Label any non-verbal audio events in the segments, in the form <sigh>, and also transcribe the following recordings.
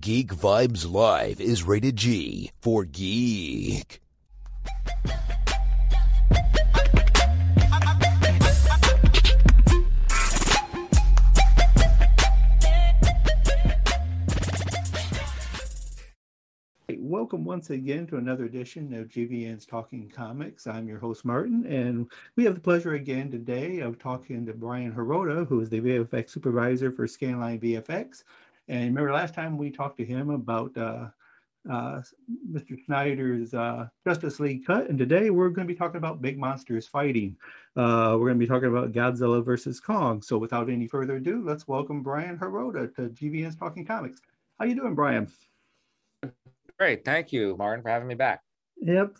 Geek Vibes Live is rated G for geek. Welcome once again to another edition of GVN's Talking Comics. I'm your host, Martin, and we have the pleasure again today of talking to Bryan Hirota, who is the VFX supervisor for Scanline VFX. And remember last time we talked to him about uh, uh, Mr. Snyder's uh, Justice League cut, and today we're going to be talking about big monsters fighting. Uh, we're going to be talking about Godzilla versus Kong. So without any further ado, let's welcome Bryan Hirota to GVN's Talking Comics. How are you doing, Bryan? Great. Thank you, Martin, for having me back. Yep.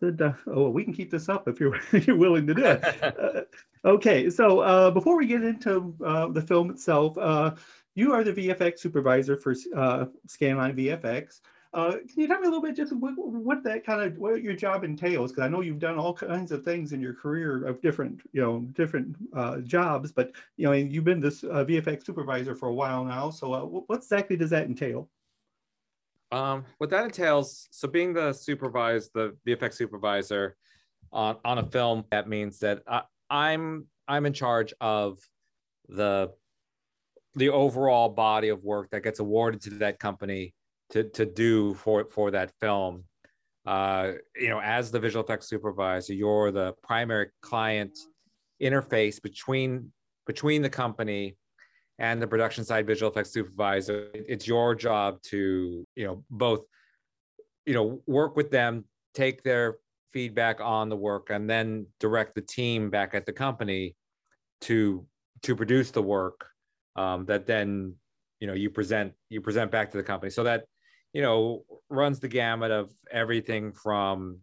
Oh, we can keep this up if you're <laughs> you're willing to do it. <laughs> uh, okay. So uh, before we get into uh, the film itself, uh, you are the VFX supervisor for uh, Scanline VFX. Uh, can you tell me a little bit just what, what that kind of what your job entails? Because I know you've done all kinds of things in your career of different you know different jobs, but you know you've been this VFX supervisor for a while now. So what exactly does that entail? Um, what that entails, so being the supervisor, the VFX supervisor on, on a film, that means that I, I'm I'm in charge of the the overall body of work that gets awarded to that company to to do for for that film. Uh, you know, as the visual effects supervisor, you're the primary client interface between between the company and the production side visual effects supervisor it's your job to you know both you know work with them take their feedback on the work and then direct the team back at the company to to produce the work um, that then you know you present you present back to the company so that you know runs the gamut of everything from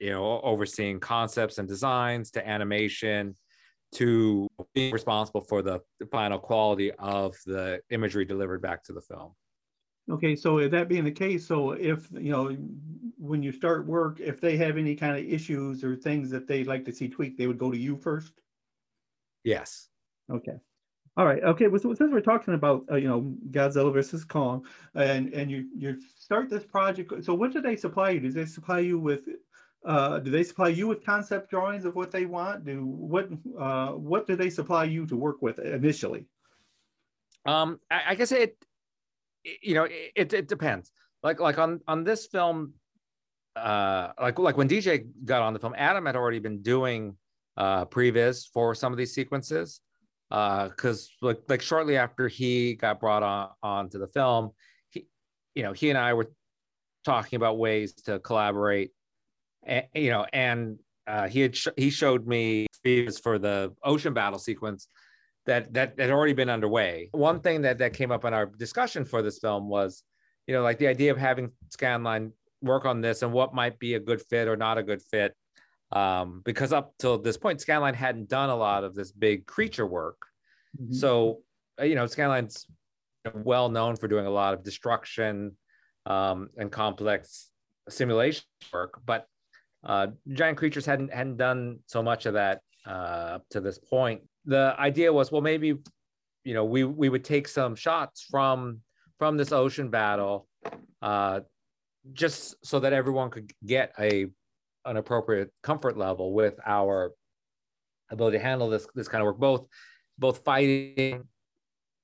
you know overseeing concepts and designs to animation to being responsible for the final quality of the imagery delivered back to the film. Okay, so if that being the case, so if you know when you start work, if they have any kind of issues or things that they'd like to see tweaked, they would go to you first. Yes. Okay. All right. Okay. Well, since we're talking about uh, you know Godzilla versus Kong, and and you you start this project, so what do they supply you? Do they supply you with uh, do they supply you with concept drawings of what they want? Do what uh, what do they supply you to work with initially? Um, I, I guess it, you know, it, it depends. Like like on on this film, uh, like like when DJ got on the film, Adam had already been doing uh, previs for some of these sequences. Because uh, like like shortly after he got brought on onto the film, he, you know, he and I were talking about ways to collaborate and, you know, and uh, he had sh- he showed me for the ocean battle sequence that that had already been underway. One thing that that came up in our discussion for this film was, you know, like the idea of having Scanline work on this and what might be a good fit or not a good fit. Um, because up till this point, Scanline hadn't done a lot of this big creature work. Mm-hmm. So, uh, you know, Scanline's well known for doing a lot of destruction um, and complex simulation work, but uh, giant creatures hadn't hadn't done so much of that uh, up to this point. The idea was, well, maybe you know we we would take some shots from from this ocean battle, uh, just so that everyone could get a an appropriate comfort level with our ability to handle this this kind of work. Both both fighting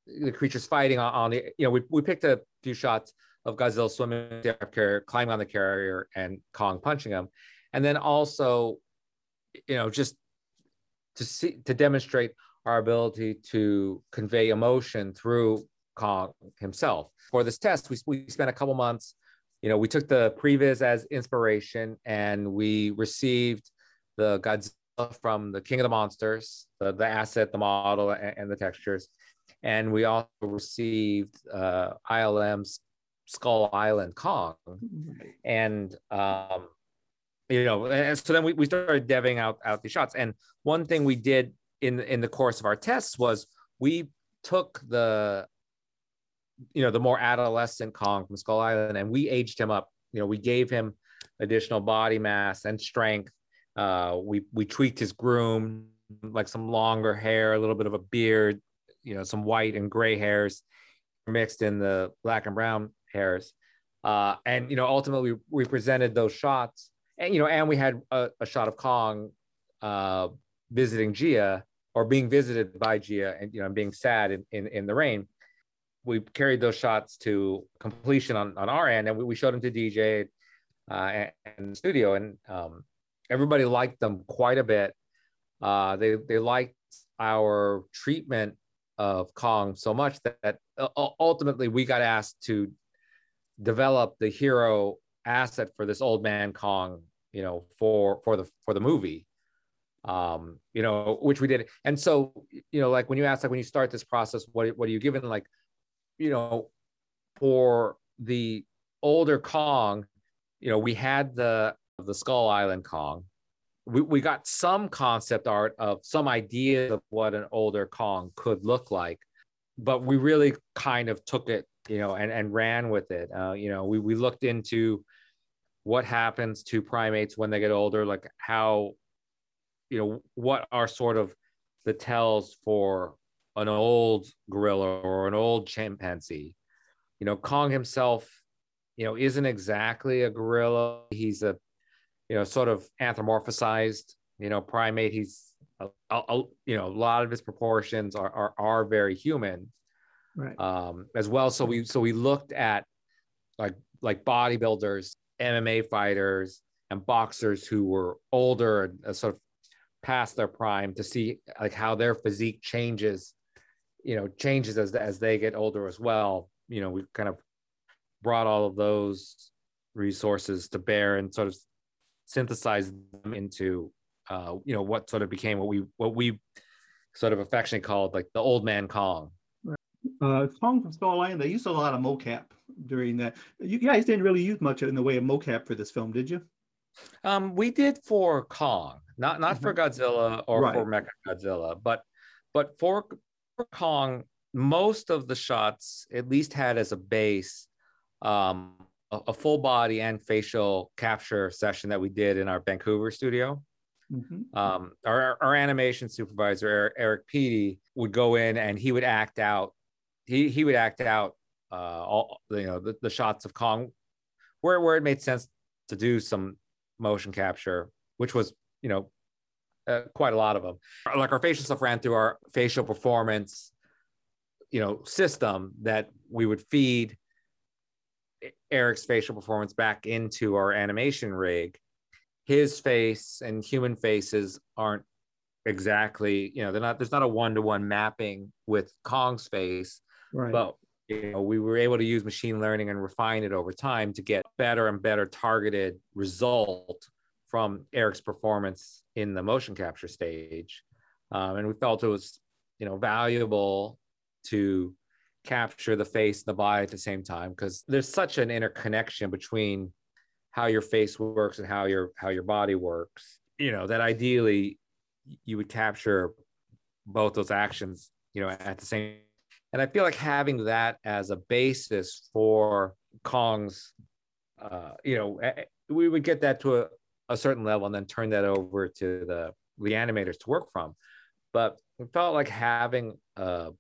the creatures fighting on, on the you know we we picked a few shots of Godzilla swimming the carrier, climbing on the carrier, and Kong punching him and then also you know just to see to demonstrate our ability to convey emotion through Kong himself. For this test, we, we spent a couple months, you know, we took the previs as inspiration and we received the Godzilla from the King of the Monsters, the, the asset, the model, and, and the textures. And we also received uh, ILM's Skull Island Kong, and um, you know, and so then we, we started deving out out these shots. And one thing we did in in the course of our tests was we took the you know the more adolescent Kong from Skull Island and we aged him up. You know, we gave him additional body mass and strength. Uh, we we tweaked his groom, like some longer hair, a little bit of a beard, you know, some white and gray hairs mixed in the black and brown hairs. Uh, and you know, ultimately we presented those shots, and you know, and we had a, a shot of Kong uh, visiting Jia or being visited by Jia, and you know, being sad in, in, in the rain. We carried those shots to completion on, on our end, and we, we showed them to DJ uh, and, and the studio, and um, everybody liked them quite a bit. Uh, they they liked our treatment of Kong so much that, that ultimately we got asked to develop the hero asset for this old man Kong, you know, for for the for the movie, um, you know, which we did. And so, you know, like when you ask, like when you start this process, what what are you given? Like, you know, for the older Kong, you know, we had the the Skull Island Kong, we, we got some concept art of some idea of what an older Kong could look like, but we really kind of took it, you know, and, and ran with it. Uh, you know, we, we looked into what happens to primates when they get older, like how, you know, what are sort of the tells for an old gorilla or an old chimpanzee. You know, Kong himself, you know, isn't exactly a gorilla. He's a you know, sort of anthropomorphized, you know, primate. He's, a, a, you know, a lot of his proportions are, are, are very human, right? Um, as well. So we, so we looked at like, like bodybuilders, MMA fighters, and boxers who were older and uh, sort of past their prime to see like how their physique changes, you know, changes as as they get older as well. You know, we kind of brought all of those resources to bear and sort of synthesized them into uh, you know what sort of became what we what we sort of affectionately called like the old man Kong. Uh, Kong from Skull Island, they used a lot of mocap during that. You guys didn't really use much in the way of mocap for this film, did you? Um, we did for Kong, not not mm-hmm. for Godzilla or right. for Mecha Godzilla, but but for Kong, most of the shots at least had as a base um, a, a full body and facial capture session that we did in our Vancouver studio. Mm-hmm. Um, our, our animation supervisor Eric, Eric Peaty would go in and he would act out. He he would act out uh, all you know the, the shots of Kong, where where it made sense to do some motion capture, which was you know uh, quite a lot of them. Like our facial stuff ran through our facial performance, you know, system that we would feed Eric's facial performance back into our animation rig, his face and human faces aren't exactly, you know, they're not, there's not a one to one mapping with Kong's face. Right. But, you know, we were able to use machine learning and refine it over time to get better and better targeted result from Eric's performance in the motion capture stage. Um, and we felt it was, you know, valuable to capture the face and the body at the same time because there's such an interconnection between how your face works and how your how your body works you know that ideally you would capture both those actions you know at the same and i feel like having that as a basis for kong's uh you know we would get that to a, a certain level and then turn that over to the the animators to work from but it felt like having a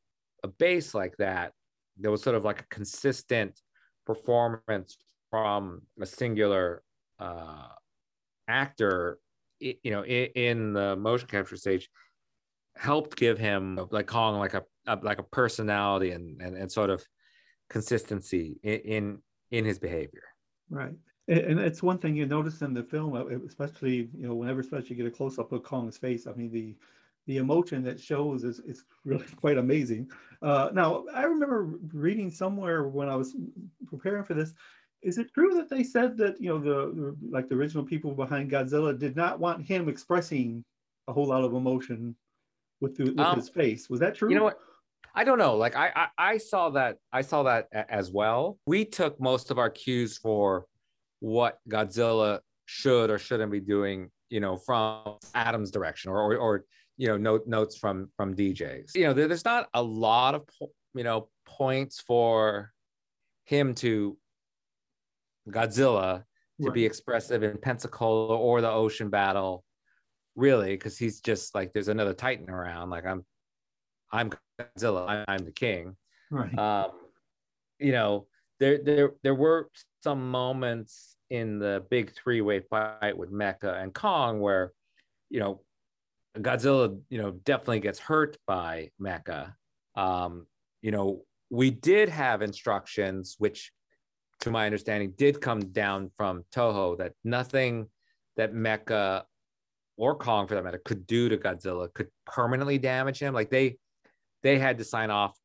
a base like that, there was sort of like a consistent performance from a singular uh, actor, you know, in, in, the motion capture stage, helped give him like Kong like a, a like a personality and, and and sort of consistency in in, in his behavior. Right. And it's one thing you notice in the film, uh, especially you know whenever especially you get a close up of Kong's face. I mean the the emotion that shows is, is really <laughs> quite amazing. Uh, now, I remember reading somewhere when I was preparing for this, is it true that they said that, you know, the like the original people behind Godzilla did not want him expressing a whole lot of emotion with, the, with um, his face? Was that true? You know what? I don't know. Like I, I, I saw that I saw that as well. We took most of our cues for what Godzilla should or shouldn't be doing, you know, from Adam's direction or or, or you know note, notes from from DJs. You know, there, there's not a lot of you know points for him to Godzilla to right. be expressive in Pensacola or the ocean battle, really, because he's just like there's another Titan around. Like I'm I'm Godzilla, I'm the king. Right. Um, you know, there there there were some moments in the big three way fight with Mecha and Kong where, you know, Godzilla, you know, definitely gets hurt by Mecha. Um, you know, we did have instructions, which, to my understanding, did come down from Toho that nothing that Mecha or Kong, for that matter, could do to Godzilla could permanently damage him. Like they they had to sign off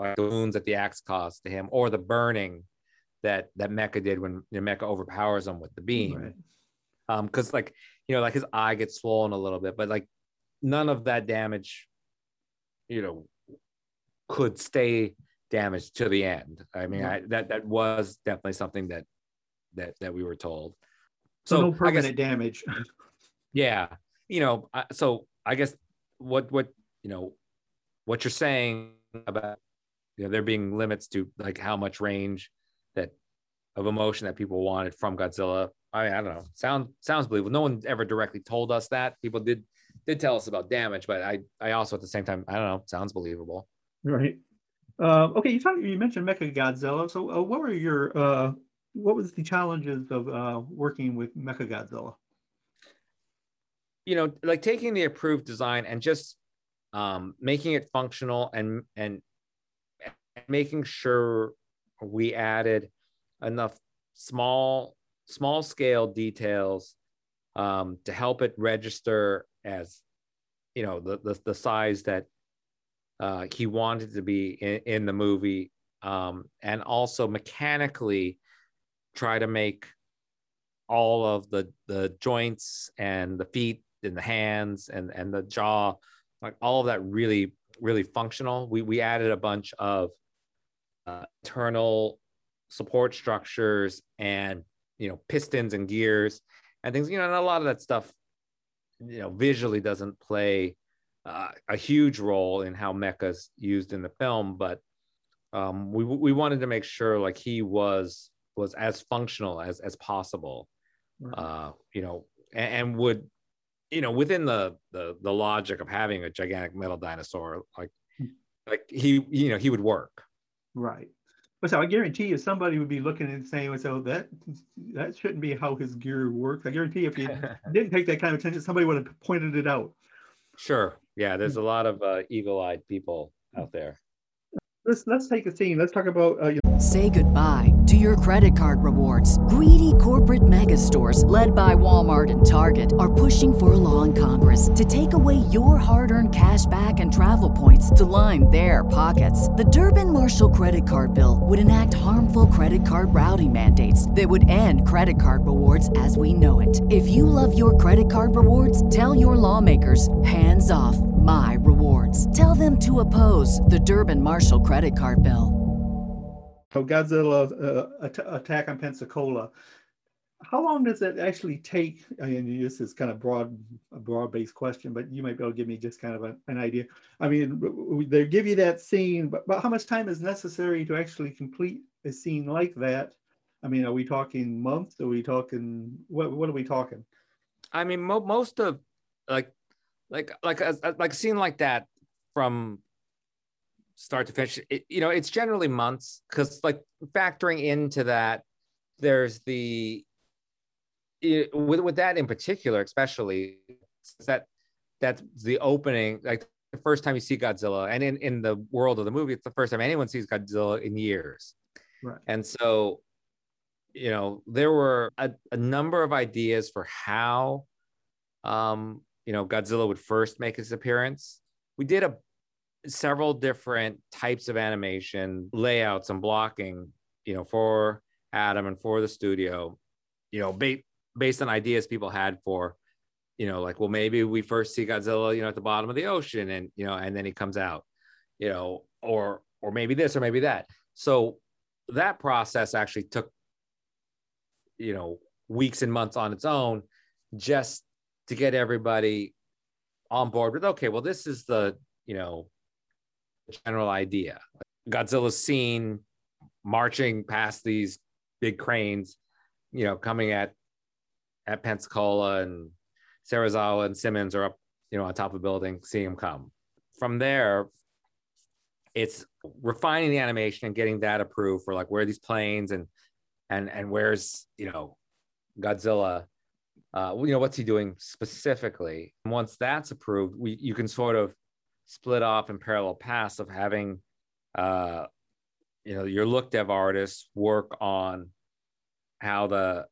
like the wounds that the axe caused to him or the burning that that Mecha did when you know, Mecha overpowers him with the beam. Right. Um, because like you know, like his eye gets swollen a little bit, but like none of that damage, you know, could stay damaged to the end. I mean, I, that that was definitely something that that that we were told. So, so no permanent guess, damage. <laughs> yeah, you know, so I guess what what you know what you're saying about you know there being limits to like how much range that of emotion that people wanted from Godzilla. I mean, I don't know. Sound sounds believable. No one ever directly told us that. People did did tell us about damage, but I I also at the same time I don't know. Sounds believable. Right. Uh, okay, you talked. You mentioned Mecha Godzilla. So, uh, what were your uh, what was the challenges of uh, working with Mecha Godzilla? You know, like taking the approved design and just um, making it functional and and making sure we added enough small small scale details um, to help it register as you know the the, the size that uh, he wanted to be in, in the movie um, and also mechanically try to make all of the the joints and the feet and the hands and and the jaw like all of that really really functional we we added a bunch of uh, internal support structures and you know pistons and gears and things you know and a lot of that stuff you know visually doesn't play uh, a huge role in how mecha's used in the film but um, we we wanted to make sure like he was was as functional as as possible right. uh, you know and, and would you know within the, the the logic of having a gigantic metal dinosaur like hmm. like he you know he would work right but so I guarantee you somebody would be looking and saying, so that that shouldn't be how his gear works. I guarantee if you <laughs> didn't take that kind of attention, somebody would have pointed it out. Sure. Yeah, there's a lot of uh, eagle-eyed people out there let's let's take a scene. Let's talk about. Uh, you know. Say goodbye to your credit card rewards. Greedy corporate mega stores, led by Walmart and Target, are pushing for a law in Congress to take away your hard-earned cash back and travel points to line their pockets. The Durbin Marshall credit card bill would enact harmful credit card routing mandates that would end credit card rewards as we know it. If you love your credit card rewards, tell your lawmakers hands off my rewards. Tell them to oppose the Durbin Marshall credit card bill. So Godzilla uh, attack on Pensacola. How long does it actually take? I mean, this is kind of broad, a broad-based question, but you might be able to give me just kind of a, an idea. I mean, they give you that scene, but, but how much time is necessary to actually complete a scene like that? I mean, are we talking months? Are we talking what? What are we talking? I mean, mo- most of like like like a, like a scene like that from start to finish it, you know it's generally months because like factoring into that there's the it, with with that in particular especially that that's the opening like the first time you see godzilla and in in the world of the movie it's the first time anyone sees godzilla in years. Right. And so you know there were a, a number of ideas for how um you know Godzilla would first make his appearance. We did a several different types of animation layouts and blocking, you know, for Adam and for the studio, you know, ba- based on ideas people had for, you know, like, well, maybe we first see Godzilla, you know, at the bottom of the ocean and, you know, and then he comes out, you know, or or maybe this or maybe that. So that process actually took, you know, weeks and months on its own, just to get everybody on board with okay, well, this is the you know general idea. Godzilla's seen marching past these big cranes, you know, coming at at Pensacola and Serizawa and Simmons are up, you know, on top of a building, seeing him come. From there, it's refining the animation and getting that approved for like where are these planes and and and where's you know Godzilla. Uh, you know what's he doing specifically. And once that's approved, we you can sort of split off in parallel paths of having uh, you know your look dev artists work on how the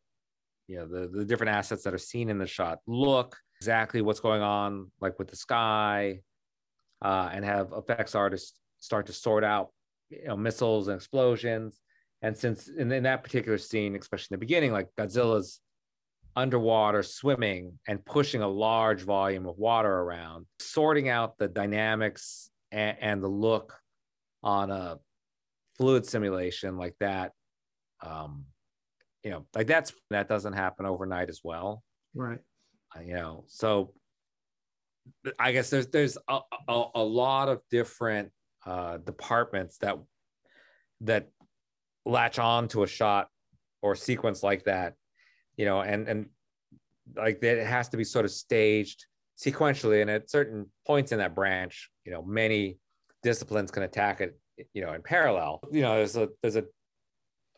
you know the, the different assets that are seen in the shot look exactly what's going on like with the sky uh, and have effects artists start to sort out you know missiles and explosions and since in, in that particular scene especially in the beginning like godzilla's underwater swimming and pushing a large volume of water around sorting out the dynamics and, and the look on a fluid simulation like that um you know like that's that doesn't happen overnight as well. Right. Uh, you know so i guess there's there's a, a, a lot of different uh departments that that latch on to a shot or sequence like that you know and and like that it has to be sort of staged sequentially. And at certain points in that branch you know many disciplines can attack it you know in parallel. You know there's a there's a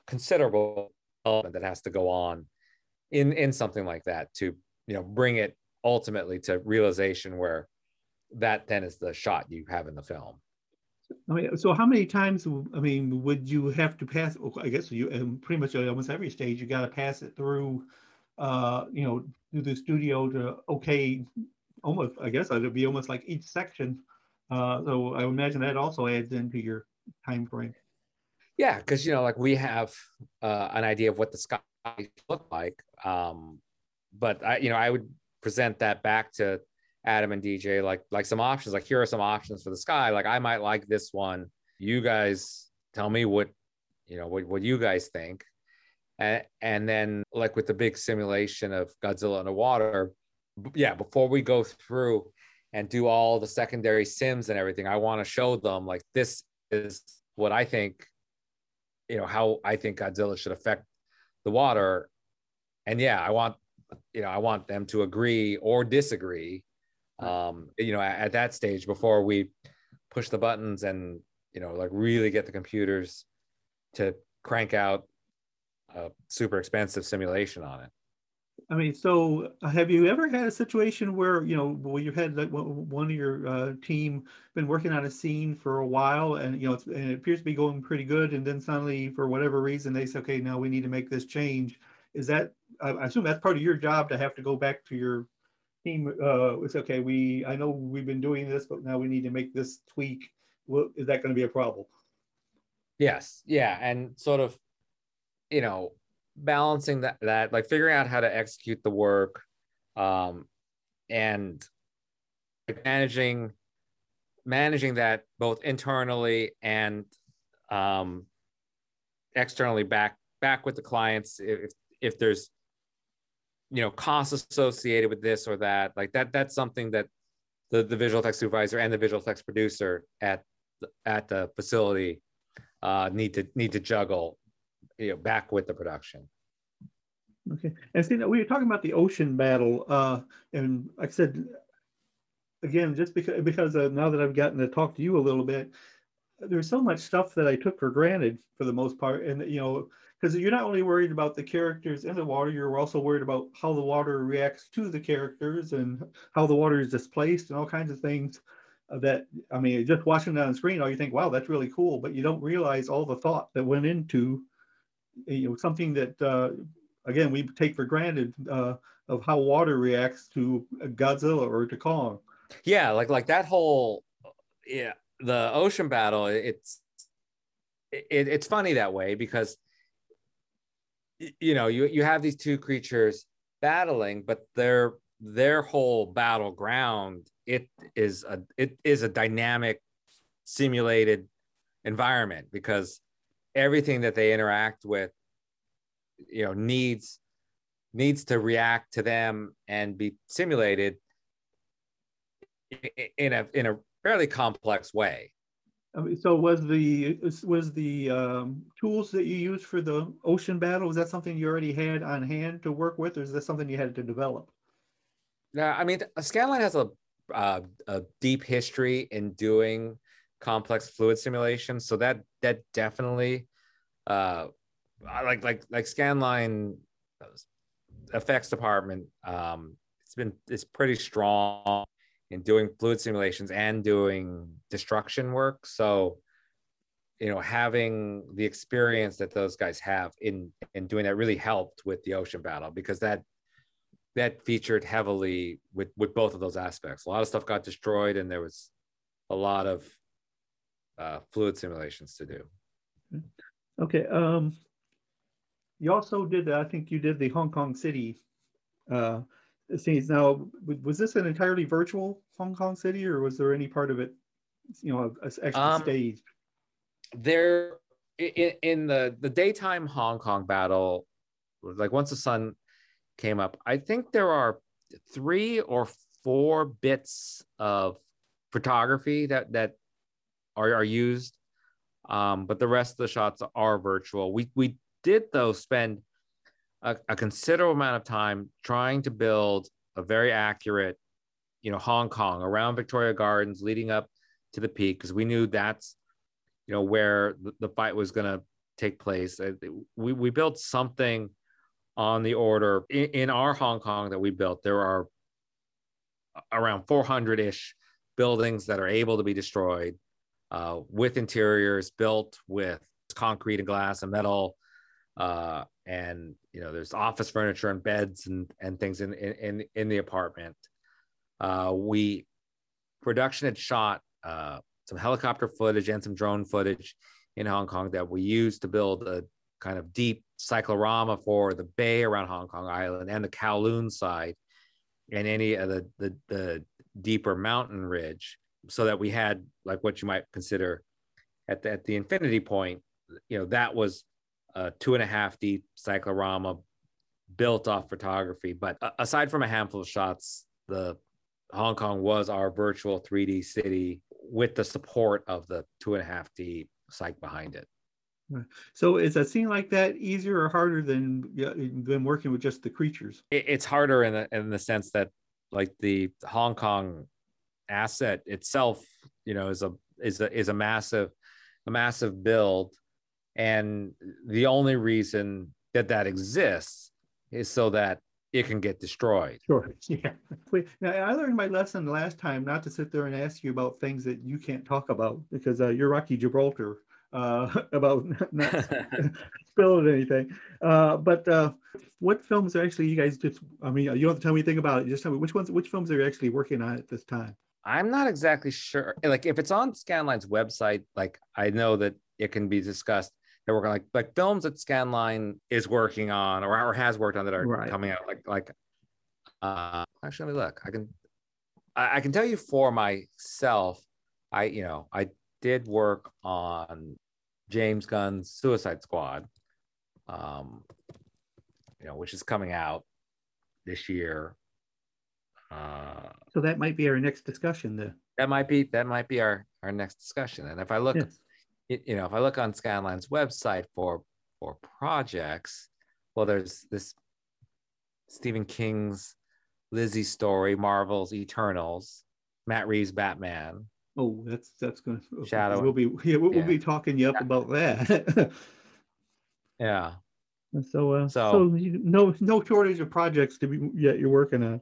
considerable element that has to go on in in something like that to you know bring it ultimately to realization where that then is the shot you have in the film I mean, so how many times? I mean, would you have to pass? I guess you, pretty much almost every stage, you got to pass it through, uh, you know, through the studio to okay, almost. I guess it'd be almost like each section. Uh, so I imagine that also adds into your time frame. Yeah, because you know, like we have uh, an idea of what the sky look like, um, but I, you know, I would present that back to Adam and DJ, like like some options. Like here are some options for the sky. Like I might like this one. You guys tell me what you know what, what you guys think. And, and then like with the big simulation of Godzilla underwater, yeah, before we go through and do all the secondary sims and everything, I want to show them like this is what I think you know how I think Godzilla should affect the water. And yeah, I want you know I want them to agree or disagree. Um, you know, at, at that stage before we push the buttons and you know like really get the computers to crank out a super expensive simulation on it. I mean, so uh, have you ever had a situation where you know, well, you had like one of your uh, team been working on a scene for a while, and you know, and it appears to be going pretty good, and then suddenly, for whatever reason, they say, okay, now we need to make this change. Is that I assume that's part of your job to have to go back to your team? Uh, it's okay. We I know we've been doing this, but now we need to make this tweak. Well, is that going to be a problem? Yes. Yeah, and sort of, you know, balancing that that like figuring out how to execute the work um and managing managing that both internally and um externally back back with the clients if if there's you know costs associated with this or that like that that's something that the, the visual effects supervisor and the visual effects producer at at the facility uh, need to need to juggle you know back with the production. Okay, and see, we were talking about the ocean battle, uh, and like I said, again, just because because uh, now that I've gotten to talk to you a little bit, there's so much stuff that I took for granted for the most part, and you know, because you're not only worried about the characters in the water, you're also worried about how the water reacts to the characters and how the water is displaced and all kinds of things that I mean, just watching it on screen, all you think, wow, that's really cool, but you don't realize all the thought that went into you know something that uh, again we take for granted uh, of how water reacts to Godzilla or to Kong. Yeah, like like that whole yeah the ocean battle. It's it, it's funny that way because you know you you have these two creatures battling, but their their whole battleground it is a it is a dynamic simulated environment because everything that they interact with you know needs needs to react to them and be simulated in a in a fairly complex way I mean, so was the was the um, tools that you used for the ocean battle was that something you already had on hand to work with, or is that something you had to develop? Yeah, I mean, Scanline has a uh, a deep history in doing complex fluid simulations, so that that definitely, uh, like like like Scanline effects department, um, it's been it's pretty strong in doing fluid simulations and doing destruction work. So, you know, having the experience that those guys have in in doing that really helped with the ocean battle because that that featured heavily with with both of those aspects. A lot of stuff got destroyed, and there was a lot of uh, fluid simulations to do. Okay. Um, you also did, I think you did the Hong Kong City uh, scenes. Now, was this an entirely virtual Hong Kong City, or was there any part of it, you know, actually um, staged? There, in, in the the daytime Hong Kong battle, like once the sun came up, I think there are three or four bits of photography that that are, are used um, but the rest of the shots are virtual we we did though spend a, a considerable amount of time trying to build a very accurate, you know, Hong Kong around Victoria Gardens leading up to the peak because we knew that's, you know, where the, the fight was going to take place. Uh, we, we built something on the order in, in our Hong Kong that we built. There are around 400 ish buildings that are able to be destroyed uh, with interiors built with concrete and glass and metal uh, and you know there's office furniture and beds and and things in in in the apartment. Uh, we production had shot uh, some helicopter footage and some drone footage in Hong Kong that we used to build a kind of deep cyclorama for the bay around Hong Kong Island and the Kowloon side and any of the, the, the deeper mountain ridge so that we had like what you might consider at the, at the infinity point you know that was a two and a half D cyclorama built off photography. But aside from a handful of shots, the Hong Kong was our virtual 3D city with the support of the two and a half D psych behind it. So is a scene like that easier or harder than than working with just the creatures? It's harder in the in the sense that like the Hong Kong asset itself, you know, is a is a is a massive a massive build and the only reason that that exists is so that it can get destroyed. Sure. <laughs> Yeah. Now, I learned my lesson last time not to sit there and ask you about things that you can't talk about because uh, you're Rocky Gibraltar uh, <laughs> about <laughs> not spilling anything. Uh, but uh, what films are actually you guys just? I mean, you don't have to tell me anything about it. Just tell me which ones, which films are you actually working on at this time? I'm not exactly sure. Like, if it's on Scanline's website, like I know that it can be discussed they're working like like films that Scanline is working on or, or has worked on that are right. coming out like like uh actually let me look. I can I, I can tell you for myself I you know I did work on James Gunn's Suicide Squad um you know which is coming out this year. Uh so that might be our next discussion then. that might be that might be our our next discussion. And if I look yes you know, if I look on Scanline's website for for projects, well, there's this Stephen King's Lisey story, Marvel's Eternals, Matt Reeves Batman. Oh, that's that's going to Shadow. We'll be yeah, we'll, yeah. be talking you up yeah. about that. <laughs> yeah. So, uh, so, so you, no no shortage of projects to be yet you're working on.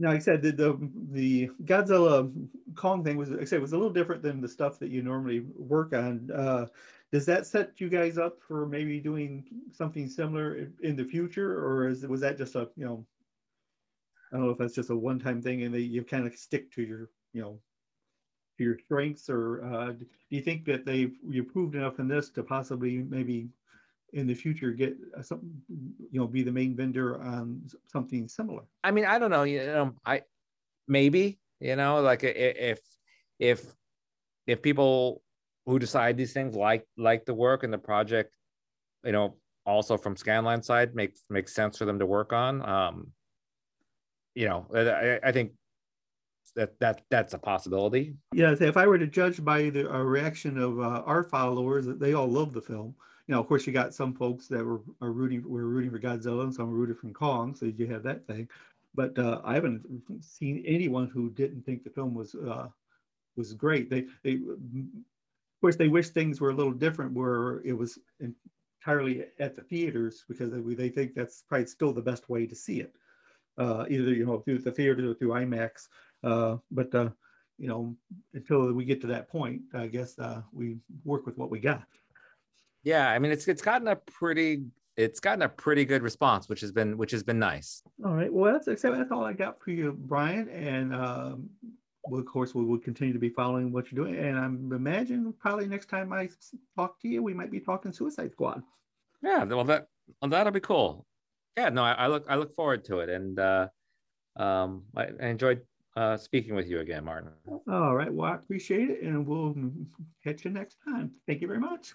Now, like I said, the, the, the Godzilla Kong thing was, like I said, was a little different than the stuff that you normally work on. Uh, does that set you guys up for maybe doing something similar in the future, or is was that just a you know, I don't know if that's just a one-time thing and they, you kind of stick to your you know, to your strengths, or uh, do you think that they've you proved enough in this to possibly maybe in the future get uh, some you know be the main vendor on something similar i mean i don't know you know i maybe you know like if if if people who decide these things like like the work and the project, you know, also from Scanline side makes makes sense for them to work on. Um, you know, I, I think that that that's a possibility. Yeah, if I were to judge by the uh, reaction of uh, our followers, that they all love the film. You know, of course, you got some folks that were are rooting were rooting for Godzilla, and some were rooted for Kong. So you have that thing. But uh, I haven't seen anyone who didn't think the film was uh, was great. They they of course they wish things were a little different, where it was entirely at the theaters because they, they think that's probably still the best way to see it. Uh, either you know through the theater or through IMAX. Uh, but uh, you know, until we get to that point, I guess uh, we work with what we got. Yeah, I mean, it's it's gotten a pretty it's gotten a pretty good response, which has been which has been nice. All right, well, that's except that's all I got for you, Bryan, and um, well, of course, we will continue to be following what you're doing. And I'm imagine probably next time I talk to you, we might be talking Suicide Squad. Yeah, well, that well, that'll be cool. Yeah, no, I, I look I look forward to it, and uh, um, I, I enjoyed uh, speaking with you again, Martin. All right. Well, I appreciate it, and we'll catch you next time. Thank you very much.